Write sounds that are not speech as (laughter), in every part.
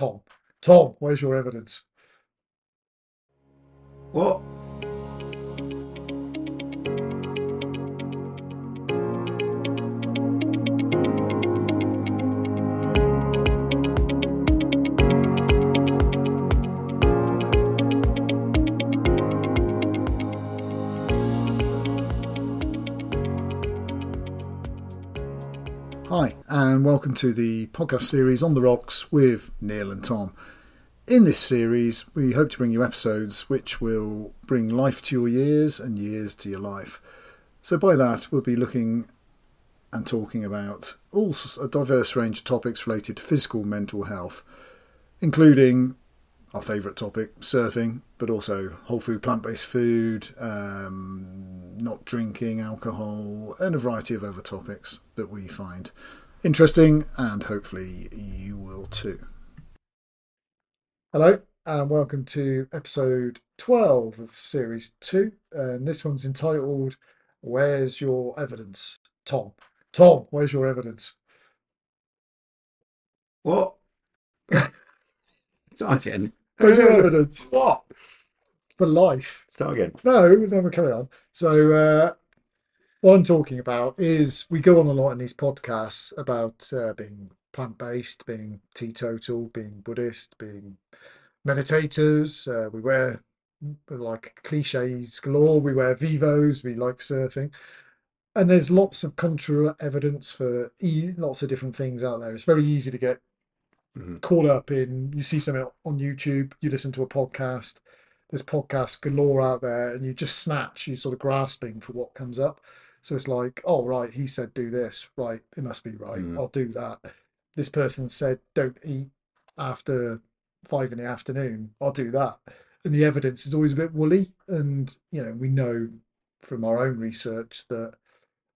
Tom. Tom, where's your evidence? What? And welcome to the podcast series On the Rocks with Neil and Tom. In this series, we hope to bring you episodes which will bring life to your years and years to your life. So, by that, we'll be looking and talking about all a diverse range of topics related to physical mental health, including our favourite topic, surfing, but also whole food, plant based food, um, not drinking alcohol, and a variety of other topics that we find interesting, and hopefully you will too. Hello, and welcome to episode 12 of series 2. And this one's entitled Where's Your Evidence? Tom. Tom, where's your evidence? What? (laughs) Start again. Where's your (laughs) evidence What? for life? Start again. No, no, we'll carry on. So, uh, what I'm talking about is we go on a lot in these podcasts about uh, being plant based, being teetotal, being Buddhist, being meditators. Uh, we wear like cliches galore. We wear vivos. We like surfing. And there's lots of contra evidence for e- lots of different things out there. It's very easy to get Mhm. caught up in you see something on YouTube, you listen to a podcast, there's podcasts galore out there, and you just snatch, you sort of grasping for what comes up. So it's like, oh right, he said do this, right, it must be right, Mm. I'll do that. This person said don't eat after five in the afternoon, I'll do that. And the evidence is always a bit woolly, and you know, we know from our own research that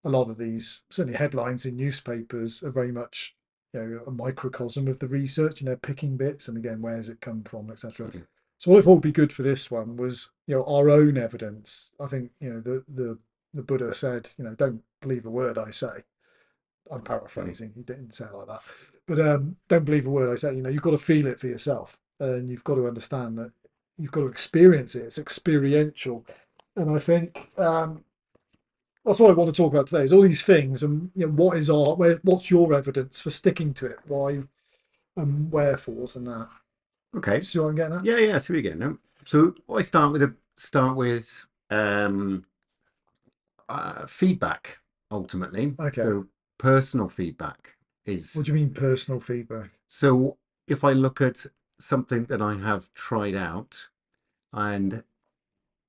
a lot of these certainly headlines in newspapers are very much you know a microcosm of the research and they're picking bits and again where where's it come from etc Mhm. so what i thought would be good for this one was you know our own evidence i think you know the the the buddha said you know don't believe a word i say i'm paraphrasing he didn't say it like that but um don't believe a word i say you know you've got to feel it for yourself and you've got to understand that you've got to experience it it's experiential and i think um that's what I want to talk about today. Is all these things, and you know, what is art? Where, what's your evidence for sticking to it? Why, and wherefores, and that. Okay. See what I'm getting at? Yeah, yeah. So we again. Um, So I start with a start with um, uh, feedback. Ultimately, Okay. So personal feedback is What do you mean personal feedback? So if I look at something that I have tried out and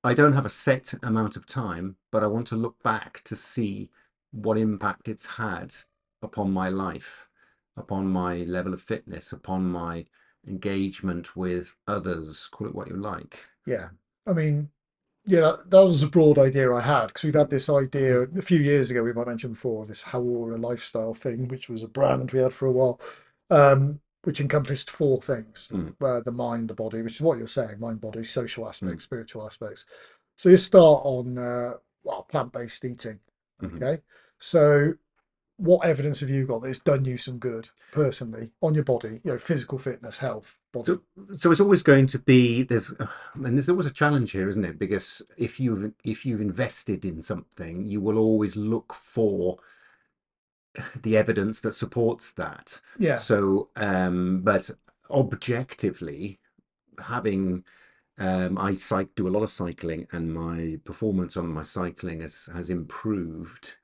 I don't have a set amount of time, but I want to look back to see what impact it's had upon my life, upon my level of fitness, upon my engagement with others, call it what you like. Yeah, I mean, yeah, that, that was a broad idea I had because we've had this idea a few years ago. We might mention before this Hawara lifestyle thing, which was a brand we had for a while, um, which encompassed four things: Mm. uh, the mind, the body, which is what you're saying, mind, body, social aspects, Mm. spiritual aspects. So you start on uh, well, plant-based eating. Mhm. Okay, so what evidence have you got that it's done you some good personally on your body? You know, physical fitness, health, body. So, so it's always going to be there's, and there's always a challenge here, isn't it? Because if you've if you've invested in something, you will always look for the evidence that supports that. yeah, So, um, but objectively, having um, I do a lot of cycling, and my performance on my cycling has has improved,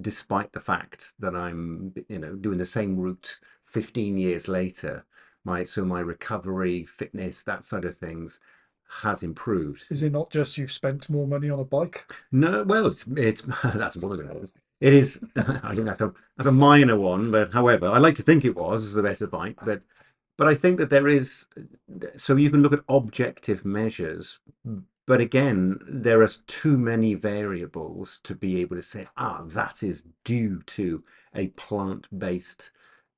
despite the fact that I'm you know doing the same route 15 years later. My so my recovery, fitness, that side of things has improved. is it not just you've spent more money on a bike? No, well, it's it's (laughs) that's one of those. It is. (laughs) I think that's a that's a minor one, but however, I like to think it was the better bike. But but I think that there is. So you can look at objective measures, but again, there are too many variables to be able to say, ah, that is due to a plant-based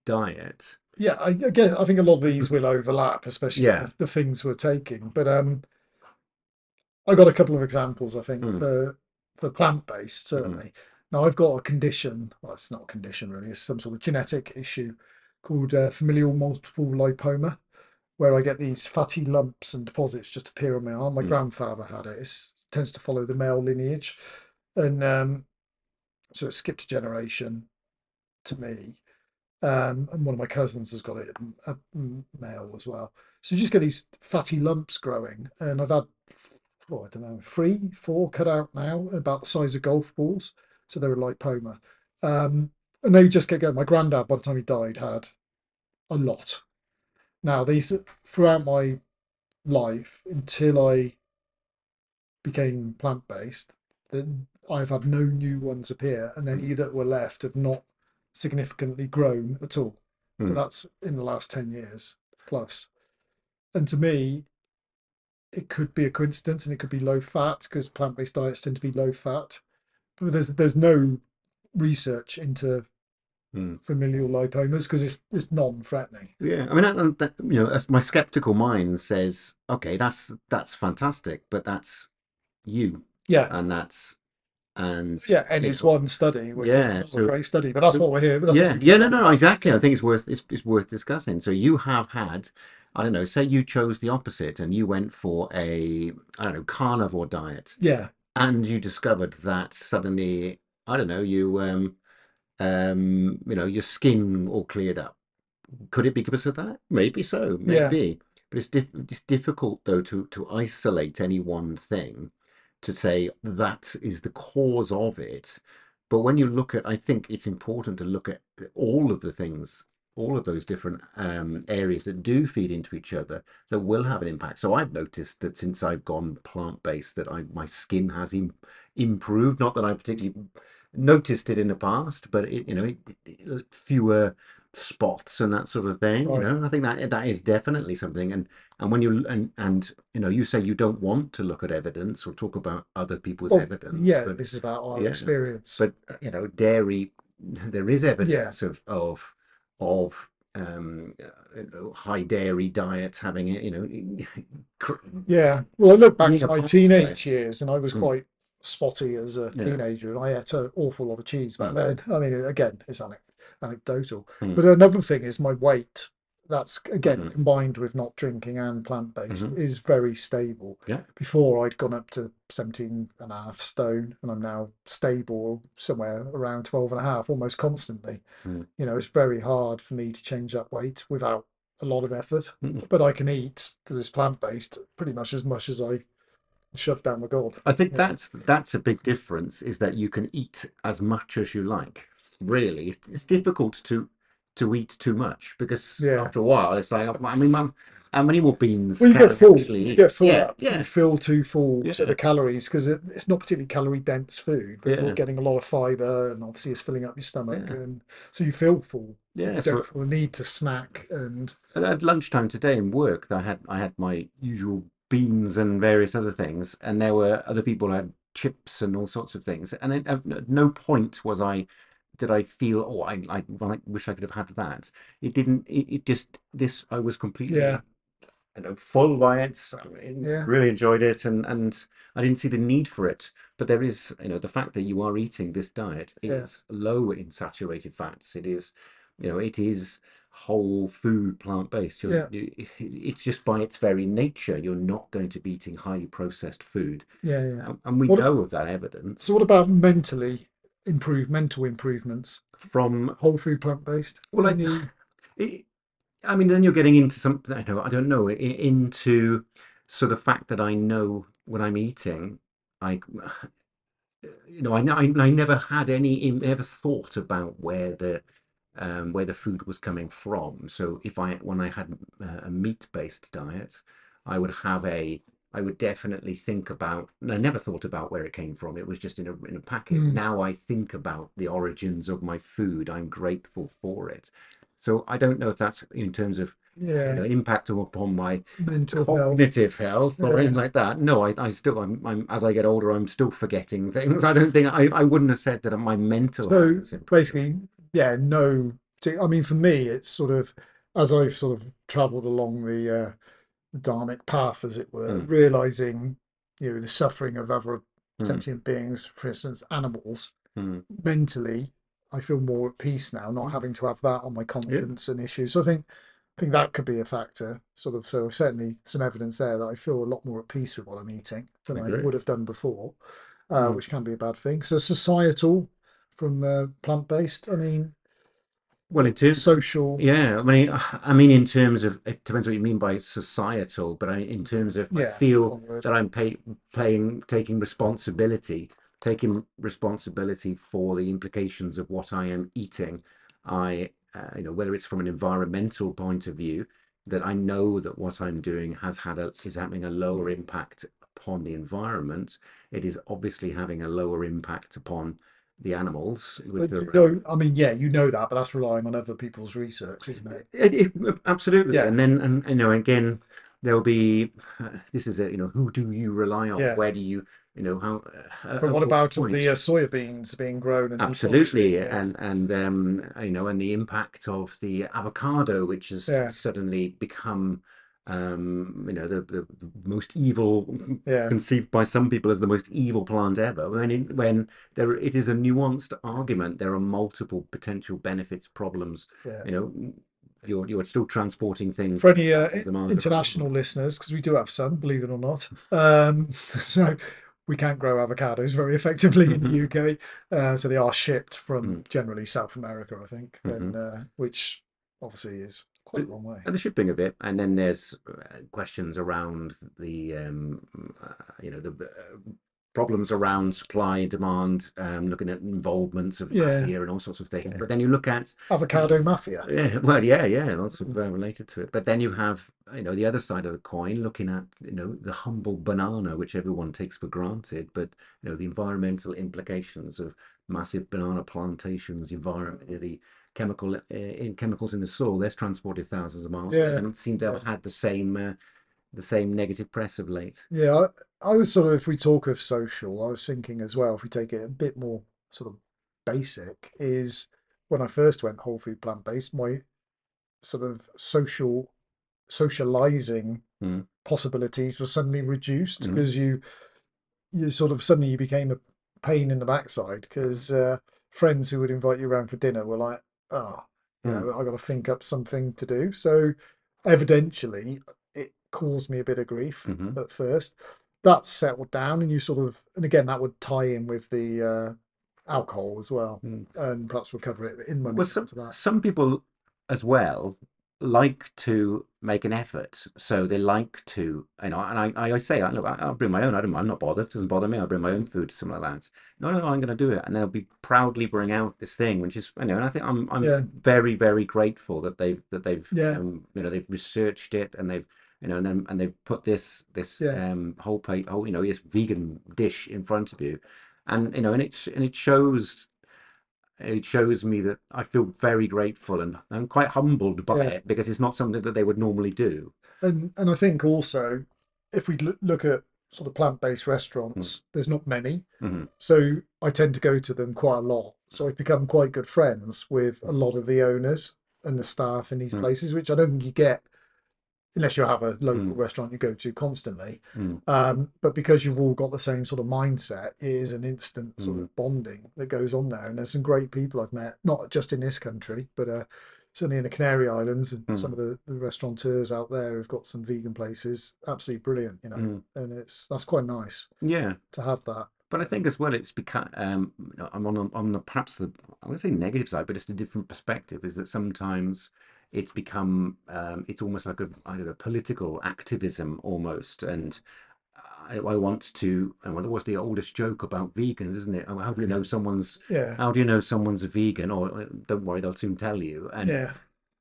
diet. Yeah, I, I guess I think a lot of these will overlap, especially Yeah. the, the things we're taking. But um, I got a couple of examples. I think Mm. for for plant based certainly. Now I've got a condition. Well, it's not a condition really. It's some sort of genetic issue called uh, familial multiple lipoma, where I get these fatty lumps and deposits just appear on my arm. My Mm. grandfather had it. It tends to follow the male lineage, and um, so it skipped a generation to me. Um, and one of my cousins has got it, a male as well. So you just get these fatty lumps growing, and I've had, oh, I don't know, three, four cut out now, about the size of golf balls. So they're a lipoma. Um, and they just get going. My granddad, by the time he died, had a lot. Now, these throughout my life until I became plant based, then I've had no new ones appear, and any that were left have not significantly grown at all. So Mm. that's in the last 10 years plus. And to me, it could be a coincidence and it could be low fat because plant based diets tend to be low fat. But there's there's no research into Mm. familial lipomas because it's it's non-threatening. Yeah, I mean, that, that, you know, as my skeptical mind says, okay, that's that's fantastic, but that's you, Yeah. and that's and Yeah, and it's it's one study. which Yeah, is not so- a great study, but that's so- what we're here. Yeah, yeah, no, no, exactly. I think it's worth it's, it's worth discussing. So you have had, I don't know, say you chose the opposite and you went for a, I don't know, carnivore diet, yeah, and you discovered that suddenly, I don't know, you um um you know your skin all cleared up. Could it be because of that? Maybe so, Yeah. maybe. But it's diff it's difficult though to to isolate any one thing to say that is the cause of it. But when you look at, I think it's important to look at all of the things, all of those different um, areas that do feed into each other that will have an impact. So I've noticed that since I've gone plant-based, that I my skin has im improved. Not that I particularly noticed it in the past, but it, you know, it, it, fewer spots and that sort of thing. You know, I think that that is definitely something. And and when you and and you know, you say you don't want to look at evidence or talk about other people's Well, evidence. yeah. but This is about our yeah, experience. but uh, you know, dairy, (laughs) there is evidence of of of um, uh, high dairy diets having it. You know, (laughs) cr- Yeah. Well, I look back to my teenage years, and I was Mm. quite spotty as a Yeah. teenager, and I ate an awful lot of cheese back Mm. then. I mean, again, it's anecdotal. Mm. But another thing is my weight. That's again Mhm. combined with not drinking and plant based Mhm. is very stable. Yeah. Before I'd gone up to 17 and a half stone, and I'm now stable somewhere around 12 and a half almost constantly. Mm. You know, it's very hard for me to change that weight without a lot of effort Mm. but I can eat because it's plant based pretty much as much as I shove down my gob. I think Yeah. that's that's a big difference. Is that you can eat as much as you like. Really, it's, it's difficult to to eat too much because Yeah. after a while, it's like I mean, um, how many more beans Well, you get full. actually You get full. Yeah, up, yeah. You feel too full Yeah. to the calories because it, it's not particularly calorie dense food, but Yeah. you're getting a lot of fiber and obviously it's filling up your stomach, Yeah. and so you feel full. Yeah, You so- don't feel a need to snack and At- At lunchtime today in work, I had I had my usual beans and various other things, and there were other people who had chips and all sorts of things. And at, at uh, no point was I did I feel oh I I, well, I wish I could have had that. It didn't. It, it just this I was completely Yeah. you know full by it. I Yeah. really enjoyed it, and and I didn't see the need for it. But there is you know the fact that you are eating this diet Yeah. is low in saturated fats. It is you know it is whole food plant based Yeah. it's just by its very nature you're not going to be eating highly processed food yeah, yeah. and, and we What- know of that evidence So what about mentally improve mental improvements? from Whole food plant based. well I, it, I mean then you're getting into something I, know, I don't know into so the fact that I know what I'm eating I (sighs) you know I, I, I never had any never thought about where the um, where the food was coming from. So if I when I had uh, a meat-based diet, I would have a I would definitely think about. I never thought about where it came from. It was just in a in a packet. Mm. Now I think about the origins of my food. I'm grateful for it. So I don't know if that's in terms of you know, impact upon my mental health. cognitive health or Yeah. anything like that. No, I, I still, I'm, I'm, as I get older, I'm still forgetting things. (laughs) I don't think I, I wouldn't have said that my mental So health is basically, yeah, no. I mean, for me, it's sort of as I've sort of travelled along the, uh, the Dharmic path, as it were, Mm. realizing you know the suffering of other Mm. sentient beings, for instance, animals. Mm. Mentally, I feel more at peace now, not having to have that on my conscience and issues. So I think I think that could be a factor. Sort of. So certainly some evidence there that I feel a lot more at peace with what I'm eating than I, Agree. would have done before, uh, Mm. which can be a bad thing. So societal from uh, plant based. I mean, Well, in terms, social. yeah, I mean, I mean, in terms of it depends what you mean by societal, but I, in terms of I feel that I'm pay, playing, taking responsibility, taking responsibility for the implications of what I am eating. I, uh, you know, whether it's from an environmental point of view, that I know that what I'm doing has had a is having a lower impact upon the environment. It is obviously having a lower impact upon the animals. But With you the, know, I mean, yeah, you know that, but that's relying on other people's research, isn't it? It, it, absolutely. Yeah. And then, and you know, again, there'll be this is a you know, who do you rely on? Yeah. Where do you you know how? Uh, But at what about point? the uh, soybeans being grown and Absolutely, yeah. and and um, you know, and the impact of the avocado, which has suddenly become, um, you know, the, the most evil, Yeah. conceived by some people as the most evil plant ever. When it, when there, it is a nuanced argument. There are multiple potential benefits, problems. yeah. You know, you're you're still transporting things. For any uh, as the market international listeners, because we do have some, believe it or not. Um, (laughs) so we can't grow avocados very effectively in the (laughs) UK. Uh, so they are shipped from Mm. generally South America, I think, Mm-hmm. uh, which obviously is quite a long way. and the shipping of it, and then there's uh, questions around the, um, uh, you know, the uh, problems around supply and demand, um, looking at involvements of Yeah. mafia and all sorts of things. But then you look at, Avocado mafia. (laughs) yeah, well, yeah, yeah, lots of uh, related to it. But then you have, you know, the other side of the coin, looking at, you know, the humble banana, which everyone takes for granted, but you know, the environmental implications of massive banana plantations, environment, the chemical uh, in chemicals in the soil, they're transported thousands of miles. Yeah. and seem to have had the same uh, the same negative press of late. Yeah, I, I was sort of, if we talk of social, I was thinking as well, if we take it a bit more sort of basic, is when I first went whole food plant based, my sort of social socializing Mm. possibilities were suddenly reduced because you you sort of suddenly you became a pain in the backside because uh, friends who would invite you around for dinner were like, oh, you Mm. know, I got to think up something to do. So evidentially, it caused me a bit of grief Mhm. at first. That's settled down, and you sort of, and again, that would tie in with the uh, alcohol as well, Mm. and perhaps we'll cover it in when we Well, get some to that. some people as well like to make an effort, so they like to, you know. And I, I, I say, look, I'll bring my own. I don't, mind I'm not bothered. It doesn't bother me. I'll bring my own food to something like that. No, no, no, I'm going to do it, and they'll be proudly bring out this thing, which is, you know. And I think I'm, I'm Yeah. very, very grateful that they've, that they've, Yeah. um, you know, they've researched it and they've, you know, and then and they've put this, this, Yeah. um, whole plate, whole, you know, this vegan dish in front of you, and you know, and it's, and it shows it shows me that I feel very grateful and I'm quite humbled by Yeah. it because it's not something that they would normally do. And and I think also, if we look at sort of plant-based restaurants, there's not many. Mhm. So I tend to go to them quite a lot. So I've become quite good friends with a lot of the owners and the staff in these Mm. places, which I don't think you get unless you have a local Mm. restaurant you go to constantly. Mm. Um, but because you've all got the same sort of mindset, it is an instant sort Mm. of bonding that goes on there. And there's some great people I've met, not just in this country, but uh, certainly in the Canary Islands and Mm. some of the, the restaurateurs out there who've got some vegan places. Absolutely brilliant, you know. Mm. And it's that's quite nice Yeah, to have that. but I think as well it's become um, I'm on on the perhaps the I wouldn't say negative side, but it's a different perspective. Is that sometimes it's become um, it's almost like a I don't know political activism almost, and I, I want to. And well, what's the oldest joke about vegans, isn't it? Oh, How do you know someone's Yeah. how do you know someone's a vegan? Or uh, don't worry, they'll soon tell you. And Yeah.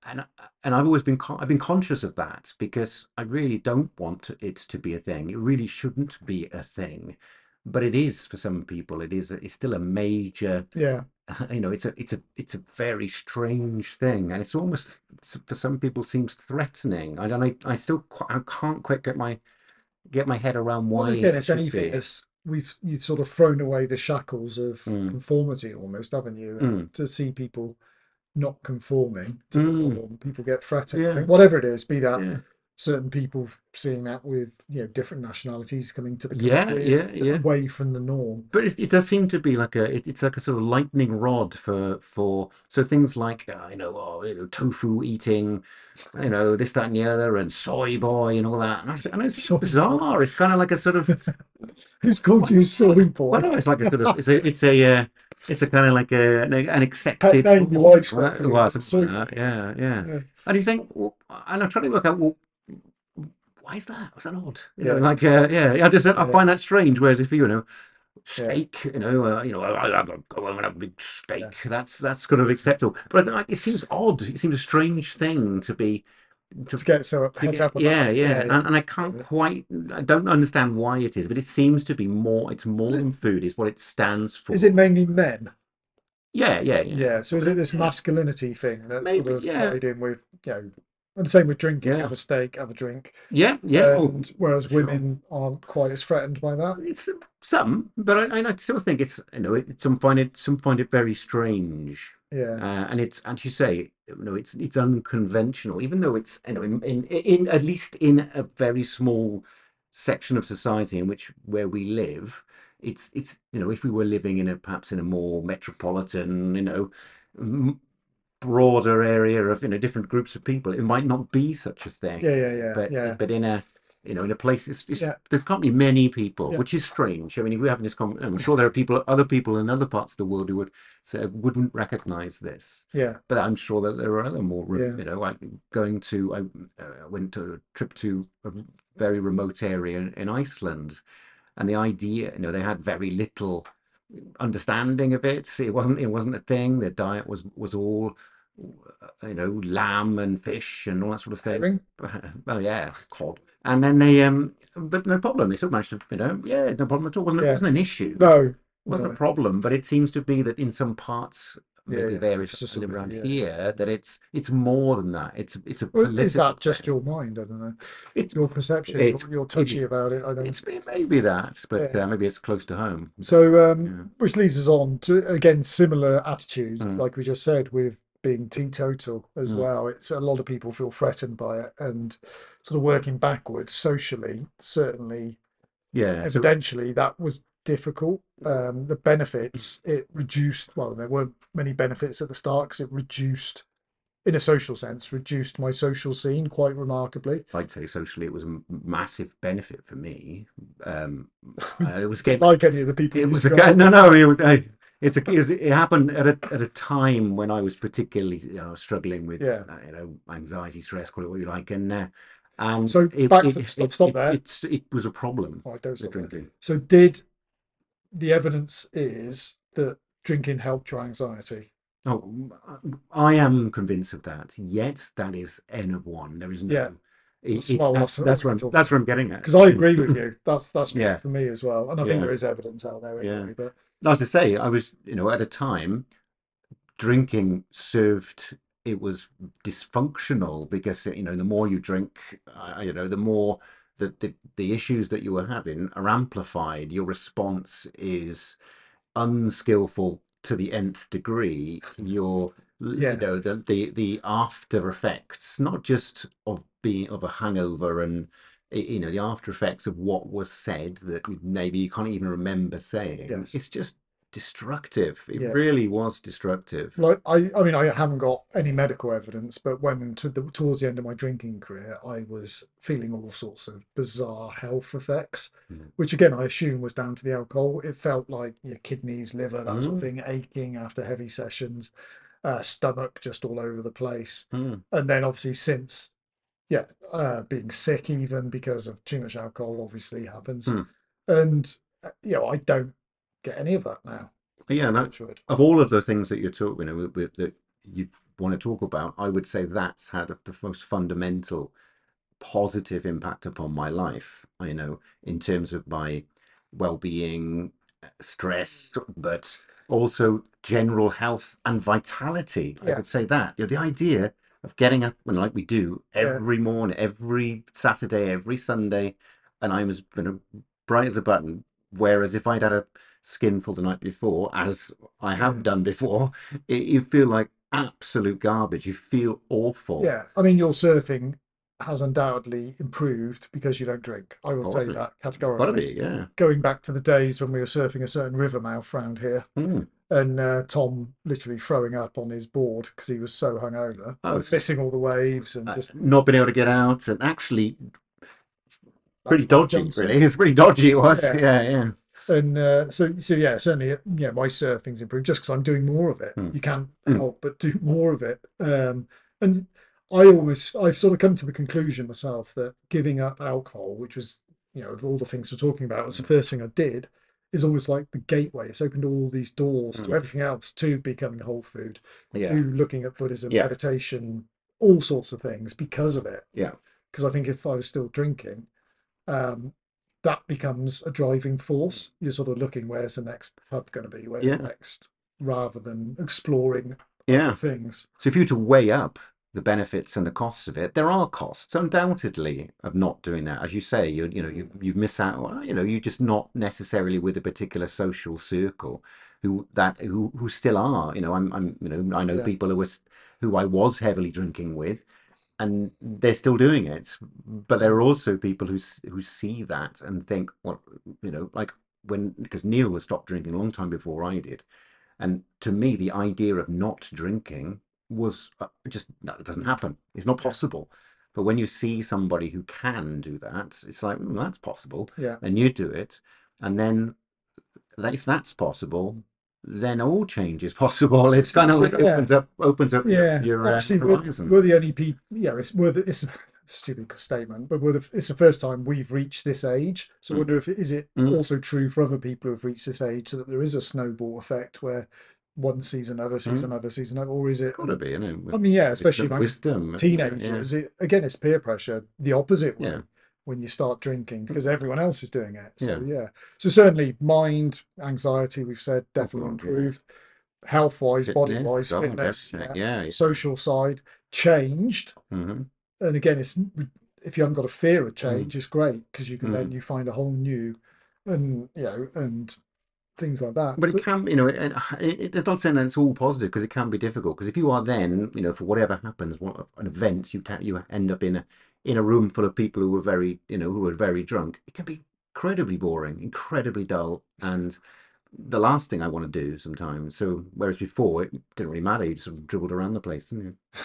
and and I've always been con- I've been conscious of that because I really don't want it to be a thing. It really shouldn't be a thing, but it is for some people. It is. A, it's still a major. Yeah. (laughs) You know, it's a it's a it's a very strange thing, and it's almost for some people seems threatening. I don't. I, I still I can't quite get my get my head around why. Well, again, it it's anything. It's, we've you sort of thrown away the shackles of Mm. conformity almost, haven't you? And To see people not conforming to Mm. norm, people get threatened. Yeah. whatever it is, be that Yeah. Certain people seeing that with you know different nationalities coming to the Yeah, country. yeah, It's yeah. away from the norm. But it, it does seem to be like a it, it's like a sort of lightning rod for for so things like uh, you know oh you know tofu eating, you know this that and the other and soy boy and all that. And I, and it's Soy boy. bizarre. It's kind of like a sort of (laughs) Who's called you soy boy? well no, it's like a sort of it's a it's a uh, it's a kind of like a an, an accepted name your form, wife's right? Well, is it soy like. Yeah, yeah. Yeah. And you think, well, and I'm trying to work out, well, why is that? Was that odd? You know, Yeah. like, uh, yeah, I just I Yeah. find that strange. Whereas if you, know, Yeah. steak, you know, uh, you know, I, I'm gonna have a big steak. That's that's kind of acceptable. But I like, it seems odd. It seems a strange thing to be to to get so to get- up yeah, yeah, yeah. And, and I can't Yeah. quite, I don't understand why it is, but it seems to be more. It's more than food. Is what it stands for. Is it mainly men? Yeah, yeah, yeah. Yeah. So is it this masculinity thing that Maybe, sort of yeah. tied in with you know, and the same with drinking. Yeah. Have a steak, have a drink. Yeah, yeah. oh, whereas sure. women aren't quite as threatened by that. It's some, but I, I still think it's you know it, some find it some find it very strange, Yeah. uh, and it's as you say, you know, it's it's unconventional, even though it's you know in, in in at least in a very small section of society in which where we live, it's it's you know if we were living in a perhaps in a more metropolitan, you know. Broader area of you know different groups of people it might not be such a thing Yeah. Yeah. Yeah. but yeah. but in a you know in a place it's, it's, Yeah. there can't be many people Yeah. which is strange i mean if we're having this con i'm sure there are people other people in other parts of the world who would say wouldn't recognize this Yeah. but i'm sure that there are other more re- Yeah. you know like going to i uh, went to a trip to a very remote area in, in iceland and the idea you know they had very little understanding of it it wasn't it wasn't a thing their diet was was all you know lamb and fish and all that sort of thing (laughs) well, yeah, cod. And then they, um, but no problem. They still managed to, you know, yeah, no problem at all. wasn't Yeah. It wasn't an issue. No. It wasn't no. a problem. But it seems to be that in some parts, Yeah, maybe yeah. of areas It's I live around yeah. here, that it's it's more than that. It's it's a Well, Is that just your mind? I don't know. It's Your perception. It's- You're, touchy about it. I don't. it's maybe that, but Yeah. uh, maybe it's close to home. So, um, which leads us on to again similar attitude, Mm. like we just said, with being teetotal as Mm. well. It's a lot of people feel threatened by it, and sort of working backwards socially, certainly, Yeah. So evidentially, that was difficult. Um, the benefits it reduced. Well, there weren't many benefits at the start because it reduced, in a social sense, reduced my social scene quite remarkably. I'd say socially, it was a massive benefit for me. Um, (laughs) uh, it was getting Like any of the people It was a. No, no. It, was, I, it's a, it, it happened at a at a time when I was particularly you know struggling with Yeah. uh, you know anxiety, stress, call it what you like, and uh, and So it, back it, to- stop- it, stop it, there. It's, it was a problem. Oh, I don't stop there. drinking. So did the evidence is that drinking helped your anxiety? Oh, I am convinced of that. Yet that is n of one. There is no. Yeah. It, That's- it- well, that's, that's where I'm, that's where I'm getting at. Because I agree with (laughs) you. That's that's Yeah. for me as well. And I think Yeah. there is evidence out there Yeah. But Like I say, I was, you know, at a time, drinking served. It was dysfunctional because you know the more you drink, uh, you know, the more the, the the issues that you were having are amplified. Your response is unskillful to the nth degree. Your Yeah. you know the the the after effects, not just of being of a hangover and you know the after effects of what was said that maybe you can't even remember saying. Yes. It's just destructive. It Yeah. really was destructive. like I, I mean, I haven't got any medical evidence, but when to the, towards the end of my drinking career, I was feeling all sorts of bizarre health effects, Mm. which again I assume was down to the alcohol. It felt like your kidneys, liver, that sort of Mm. thing, aching after heavy sessions, uh, stomach just all over the place. Mm. and then obviously since yeah uh being sick even because of too much alcohol obviously happens Hmm. and uh, you know i don't get any of that now Yeah, no, touch of all of the things that you're talking, you know, that you want to talk about, I would say that's had the most fundamental positive impact upon my life. You know, in terms of my well-being, stress, but also general health and vitality. I Yeah. would say that. You know, the idea of getting up and like we do Yeah. every morning, every Saturday, every Sunday, and I'm as you know, bright as a button. Whereas if I'd had a skinful the night before, as I have Yeah. done before, (laughs) it, you feel like absolute garbage. You feel awful. yeah i mean you're surfing has undoubtedly improved because you don't drink. I will say Probably. that Gotta categorically. be, yeah. Going back to the days when we were surfing a certain river mouth round here, Mm. And uh, Tom literally throwing up on his board because he was so hungover, Oh, and missing all the waves and just not being able to get out and actually pretty dodgy, really. (laughs) It's pretty dodgy, it was. Yeah. Yeah, yeah. And uh, so, so yeah, certainly, yeah, my surfing's improved just because I'm doing more of it. Hmm. You can't Hmm. help but do (laughs) more of it. Um, and I always, I've sort of come to the conclusion myself that giving up alcohol, which was, you know, of all the things we're talking about, was the first thing I did, is always like the gateway. It's opened all these doors to Hmm. everything else, to becoming whole food, Yeah. to looking at Buddhism, Yeah. meditation, all sorts of things because of it. Yeah. Because I think if I was still drinking, um, that becomes a driving force. You're sort of looking where's the next pub going to be, where's Yeah. the next, rather than exploring Yeah. things. So if you were to weigh up the benefits and the costs of it, there are costs, undoubtedly, of not doing that. As you say, you you know you you miss out. You know, you're just not necessarily with a particular social circle who that who who still are. You know, I'm I'm you know I know Yeah. people who was who I was heavily drinking with, and they're still doing it. But there are also people who who see that and think, well, you know, like when because Neil was stopped drinking a long time before I did. And to me, the idea of not drinking was uh, just that doesn't happen. It's not possible. But when you see somebody who can do that, it's like "Mm, that's possible, Yeah. and you do it, and then if that's possible, then all change is (laughs) possible. It's kind of it Yeah. opens up opens up your- Yeah. your, uh, Obviously, we're, we're the only people, yeah, it's, we're the, it's a (laughs) stupid statement, but we're the, it's the first time we've reached this age. So I Mm. wonder if it, is it Mm. also true for other people who have reached this age so that there is a snowball effect where one season, other sees Mm. another, sees another, or is it? Gotta be, you know, I mean, yeah, especially amongst wisdom. yeah. teenagers. It, again, it's peer pressure, the opposite way Yeah. when you start drinking because everyone else is doing it. So, Yeah. yeah. So, certainly, mind, anxiety, we've said definitely God, yeah. improved. Health wise, body wise, oh, fitness, definitely. yeah. yeah, social side changed. hmm And again, it's if you haven't got a fear Mm. of change, it's great because you can then you find a whole new and you know and things like that. But it can, you know, and it, it, it's not saying that it's all positive because it can be difficult. Because if you are then, you know, for whatever happens, what an event, you ta- you end up in a in a room full of people who were very, you know, who were very drunk. It can be incredibly boring, incredibly dull, and the last thing I want to do sometimes. So whereas before it didn't really matter, you just sort of dribbled around the place, didn't you? (laughs)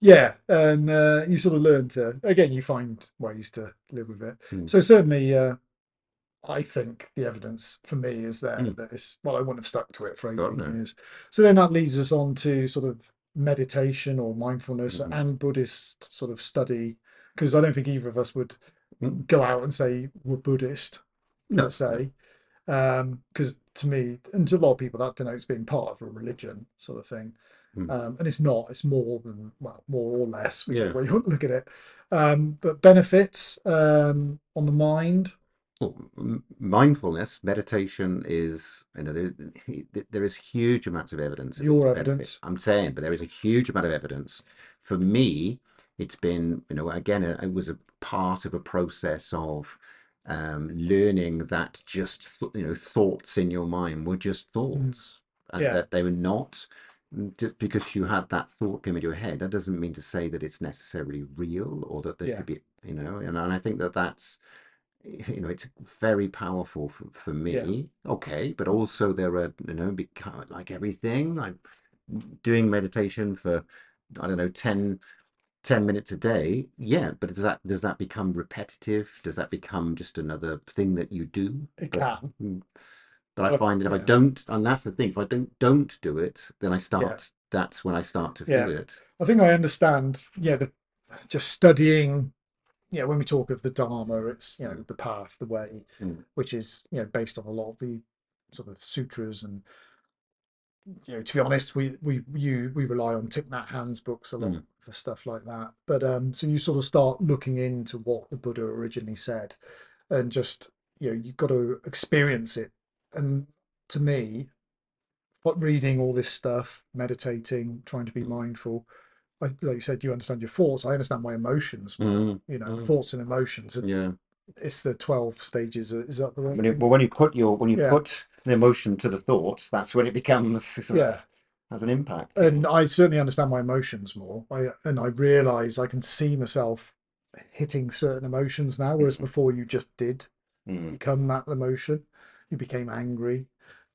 Yeah, and uh, you sort of learn to again, you find ways to live with it. Mm. So certainly, uh, I think the evidence for me is there Mm. that it's well, I wouldn't have stuck to it for God, no. years. So then that leads us on to sort of meditation or mindfulness Mhm. and Buddhist sort of study, because I don't think either of us would Mm. go out and say we're Buddhist No, per se. Because to me, and to a lot of people, that denotes being part of a religion, sort of thing. Mm. Um, and it's not. It's more than well, more or less. (laughs) Yeah. Way you look at it. Um, but benefits um, on the mind. Well, mindfulness, meditation is, you know, there, there is huge amounts of evidence. Your its benefit. evidence. I'm saying, but there is a huge amount of evidence. For me, it's been, you know, again, it it was a part of a process of um, learning that just, th- you know, thoughts in your mind were just mm. thoughts, and Yeah. that they were not. Mm, just because you had that thought come into your head, that doesn't mean to say that it's necessarily real or that there Yeah. could be, you know, and, and I think that that's you know it's very powerful for, for me okay but also there are you know become like everything i'm doing meditation for i don't know 10 10 minutes a day yeah but does that does that become repetitive does that become just another thing that you do It but, can. mm, but i find that if i don't and that's the thing if i don't don't do it then i start that's when i start to Yeah. feel it I think I understand. Yeah, the just studying. Yeah, when we talk of the Dharma, it's you know the path, the way, Mm. which is you know based on a lot of the sort of sutras and you know to be honest, we we you we rely on Thich Nhat Hanh's books a lot Mm. for stuff like that. But um, so you sort of start looking into what the Buddha originally said, and just you know you've got to experience it. And to me, what reading all this stuff, meditating, trying to be Mm. mindful. I, like you said, you understand your thoughts. I understand my emotions. Mm, You know, mm. thoughts and emotions. and yeah It's the twelve stages. uh, Is that the right? when you, well, when you put your when you Yeah. put an emotion to the thought that's when it becomes sort (laughs) of Yeah, has an impact and I certainly understand my emotions more. I and I realise I can see myself hitting certain emotions now, whereas before you just did Mm. become that emotion. You became angry,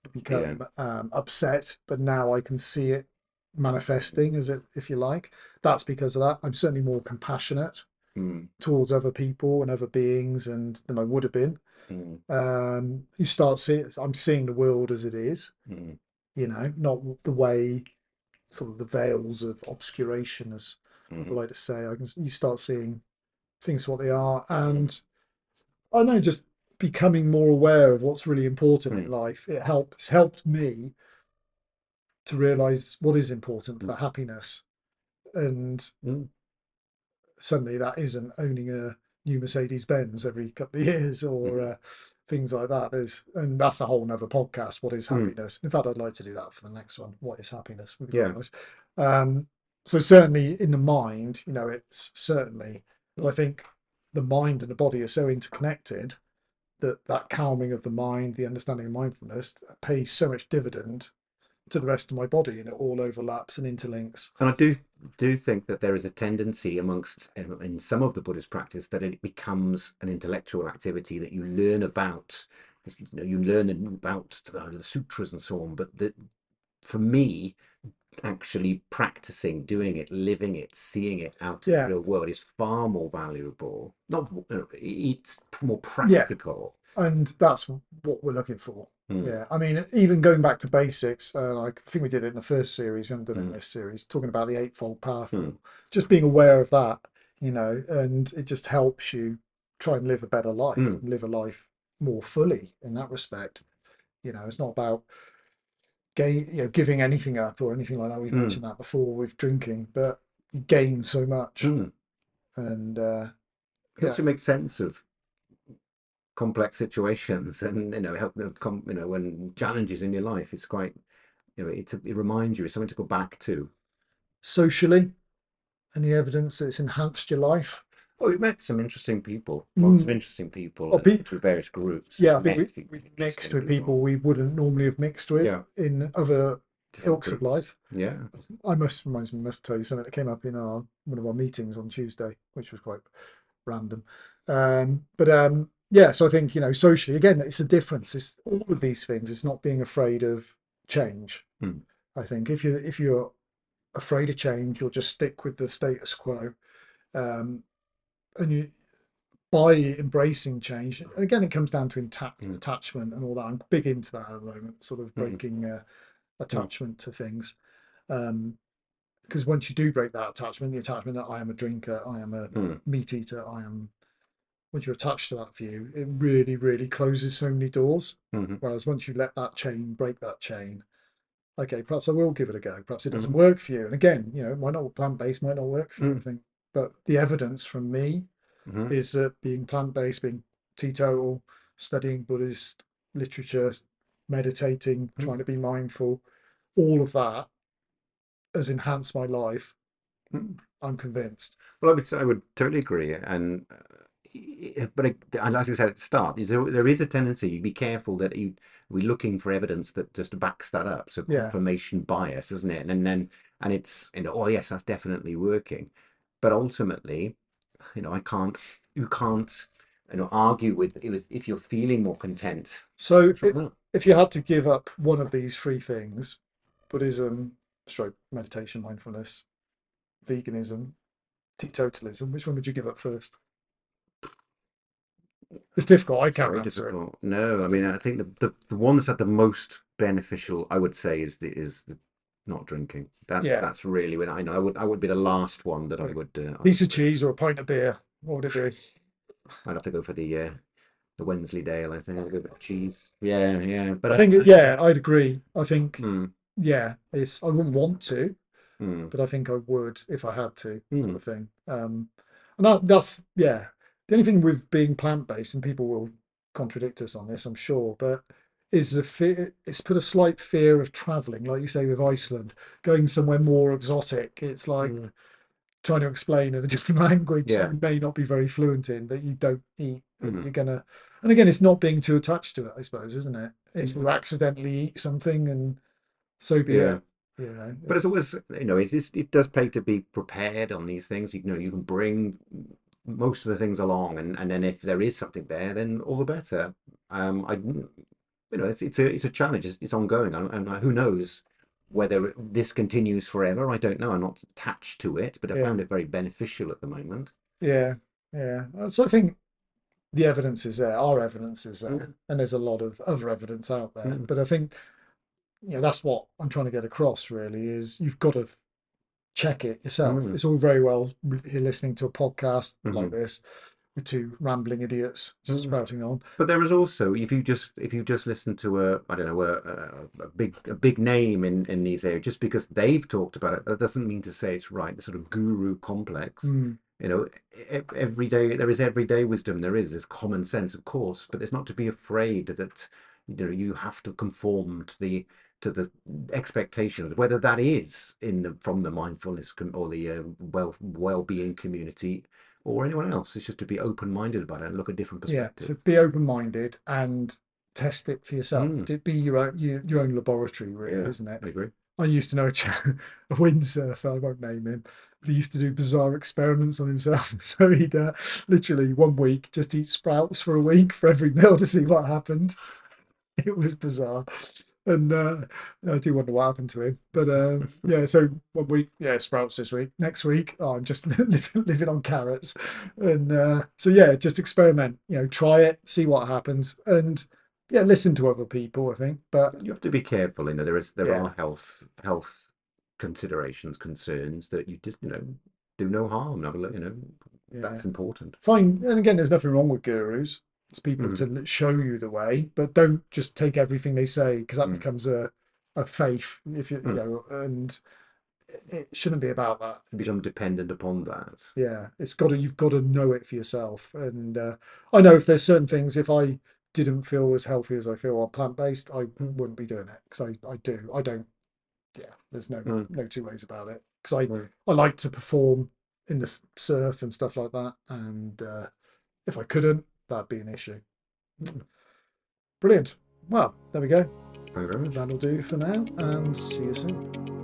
you become um, upset, but now I can see it manifesting as it, if you like. That's because of that. I'm certainly more compassionate Mm. towards other people and other beings and than I would have been. Mm. Um, you start seeing I'm seeing the world as it is, Mm. you know, not the way sort of the veils of obscuration as Mm. people like to say. I can you start seeing things for what they are, and I don't know just becoming more aware of what's really important in Mm. life. It helps helped me to realize what is important Mm. for happiness, and Mm. suddenly that isn't owning a new Mercedes Benz every couple of years or Mm. uh, things like that. There's and that's a whole nother podcast. What is Mm. happiness? In fact, I'd like to do that for the next one. What is happiness? Would be Yeah. nice. Um, so certainly in the mind, you know, it's certainly. But I think the mind and the body are so interconnected that that calming of the mind, the understanding of mindfulness, pays so much dividend to the rest of my body, and it all overlaps and interlinks. And I do do think that there is a tendency amongst in some of the Buddhist practice that it becomes an intellectual activity that you learn about. You know, you learn about the, sutras and so on. But that, for me, actually practicing, doing it, living it, seeing it out in Yeah. the real world is far more valuable. Not it's more practical. and that's what we're looking for. Mm. Yeah, I mean, even going back to basics, uh, like I think we did it in the first series. We haven't done it in Mm. this series, talking about the eightfold path. Mm. Just being aware of that, you know, and it just helps you try and live a better life, Mm. live a life more fully in that respect. You know, it's not about gain, you know, giving anything up or anything like that. We've Mm. mentioned that before with drinking, but you gain so much, Mm. and uh, It Yeah. makes sense of complex situations and you know help come you know when challenges in your life it's quite you know it, it reminds you it's something to go back to socially, any evidence that it's enhanced your life? oh we've met some interesting people lots of Mm. interesting people Oh, pe- through various groups Yeah, I met think we, we mixed with people we wouldn't normally have mixed with Yeah. in other different ilks of life. yeah I must reminds me must tell you something that came up in our one of our meetings on Tuesday, which was quite random. Um, but um, yeah, so I think you know socially again, it's a difference. It's all of these things. It's not being afraid of change. Hmm. I think if you if you're afraid of change, you'll just stick with the status quo. Um, and you by embracing change, and again, it comes down to inta- Mm. attachment and all that. I'm big into that at the moment, sort of Mhm. breaking uh, attachment to things. Um, because once you do break that attachment, the attachment that I am a drinker, I am a Mm. meat eater, I am. Once you're attached to that view, it really, really closes so many doors. Mhm. Whereas once you let that chain break that chain, okay, perhaps I will give it a go. Perhaps it doesn't Mhm. work for you. And again, you know, it might not plant based might not work for you. I Mm. think, but the evidence from me Mhm. is that being plant based, being teetotal, studying Buddhist literature, meditating, Mm. trying to be mindful, all of that has enhanced my life. Mm. I'm convinced. Well, I would, I would totally agree. And, uh, but it- as I said at the start, there, there is a tendency, You be careful that you, we're looking for evidence that just backs that up. So Yeah. confirmation bias, isn't it? And then, and it's, you know, oh, yes, that's definitely working. But ultimately, you know, I can't, you can't, you know, argue with, if you're feeling more content. So, if you had to give up one of these three things Buddhism, stroke meditation, mindfulness, veganism, teetotalism, which one would you give up first? It's difficult. I can't very answer it. No, I mean, I think the, the, the one that's had the most beneficial, I would say, is the is the not drinking. That Yeah. that's really when I know I would I would be the last one that I would. Uh, I Piece of cheese or a pint of beer? What would it be? I'd have to go for the uh, the Wensleydale. I think I'd go with cheese. Yeah, yeah. But I think, yeah, I'd agree. I think, Mm, yeah, it's, I wouldn't want to, mm, but I think I would if I had to, sort mm, of thing. Um, and that, that's, yeah, the only thing with being plant based, and people will contradict us on this, I'm sure, but is the fear, it's put a slight fear of traveling, like you say with Iceland, going somewhere more exotic. It's like mm. trying to explain in a (laughs) different language Yeah. you may not be very fluent in that you don't eat. that Mhm. You're gonna, and again, it's not being too attached to it, I suppose, isn't it? If you accidentally eat something, and so be Yeah. it. You know, But it's always, you know, it is, it does pay to be prepared on these things. You know, you can bring most of the things along, and, and then if there is something there, then all the better. Um, I, you know, it's it's a it's a challenge. It's, it's ongoing, and, and who knows whether this continues forever. I don't know. I'm not attached to it, but I Yeah. found it very beneficial at the moment. Yeah, yeah. So I think the evidence is there. Our evidence is there, Mm. and there's a lot of other evidence out there. Mm. But I think, you know, that's what I'm trying to get across. Really, is you've got to check it yourself. Mm. It's all very well re- listening to a podcast like Mhm. this with two rambling idiots just Mm. spouting on. But there is also, if you just if you just listen to a I don't know a, a, a big a big name in in these areas, just because they've talked about it, that doesn't mean to say it's right. The sort of guru complex. Mm. You know, every day there is everyday wisdom. There is there's common sense, of course, but there's not to be afraid that you know you have to conform to the to the expectation, of whether that is in the from the mindfulness com- or the uh, well well being community or anyone else. It's just to be open minded about it and look at different Yeah, perspectives. to be open minded and test it for yourself. Mm. To be your own your, your own laboratory, really, Yeah. isn't it? I agree. I used to know a, ch- (laughs) a windsurfer, I won't name him, but he used to do bizarre experiments on himself. (laughs) So he'd uh, literally one week just eat sprouts for a week for every meal to see what happened. It was bizarre. And uh, I do wonder what happened to him. But um, (laughs) yeah, so one week, yeah, sprouts this week. Next week, oh, I'm just (laughs) living, living on carrots. And uh, so, yeah, just experiment, you know, try it, see what happens. And yeah, listen to other people, I think. But You have to be careful. You know, there is there Yeah. are health health considerations, concerns that you just you know do no harm. Have a look. You know, yeah. that's important. fine and again there's nothing wrong with gurus it's people Mm. to show you the way but don't just take everything they say because that Mm. becomes a a faith if you, you Mm. know and it- shouldn't be about that You become dependent upon that. yeah it's got to you've got to know it for yourself and uh, i know if there's certain things if i didn't feel as healthy as i feel on plant-based i wouldn't be doing it because i i do i don't yeah there's no Mm. no two ways about it because i Mm. I like to perform in the surf and stuff like that. And uh, if I couldn't, that'd be an issue. Brilliant. Well, there we go. Thank you very much. That'll do for now, and see you soon.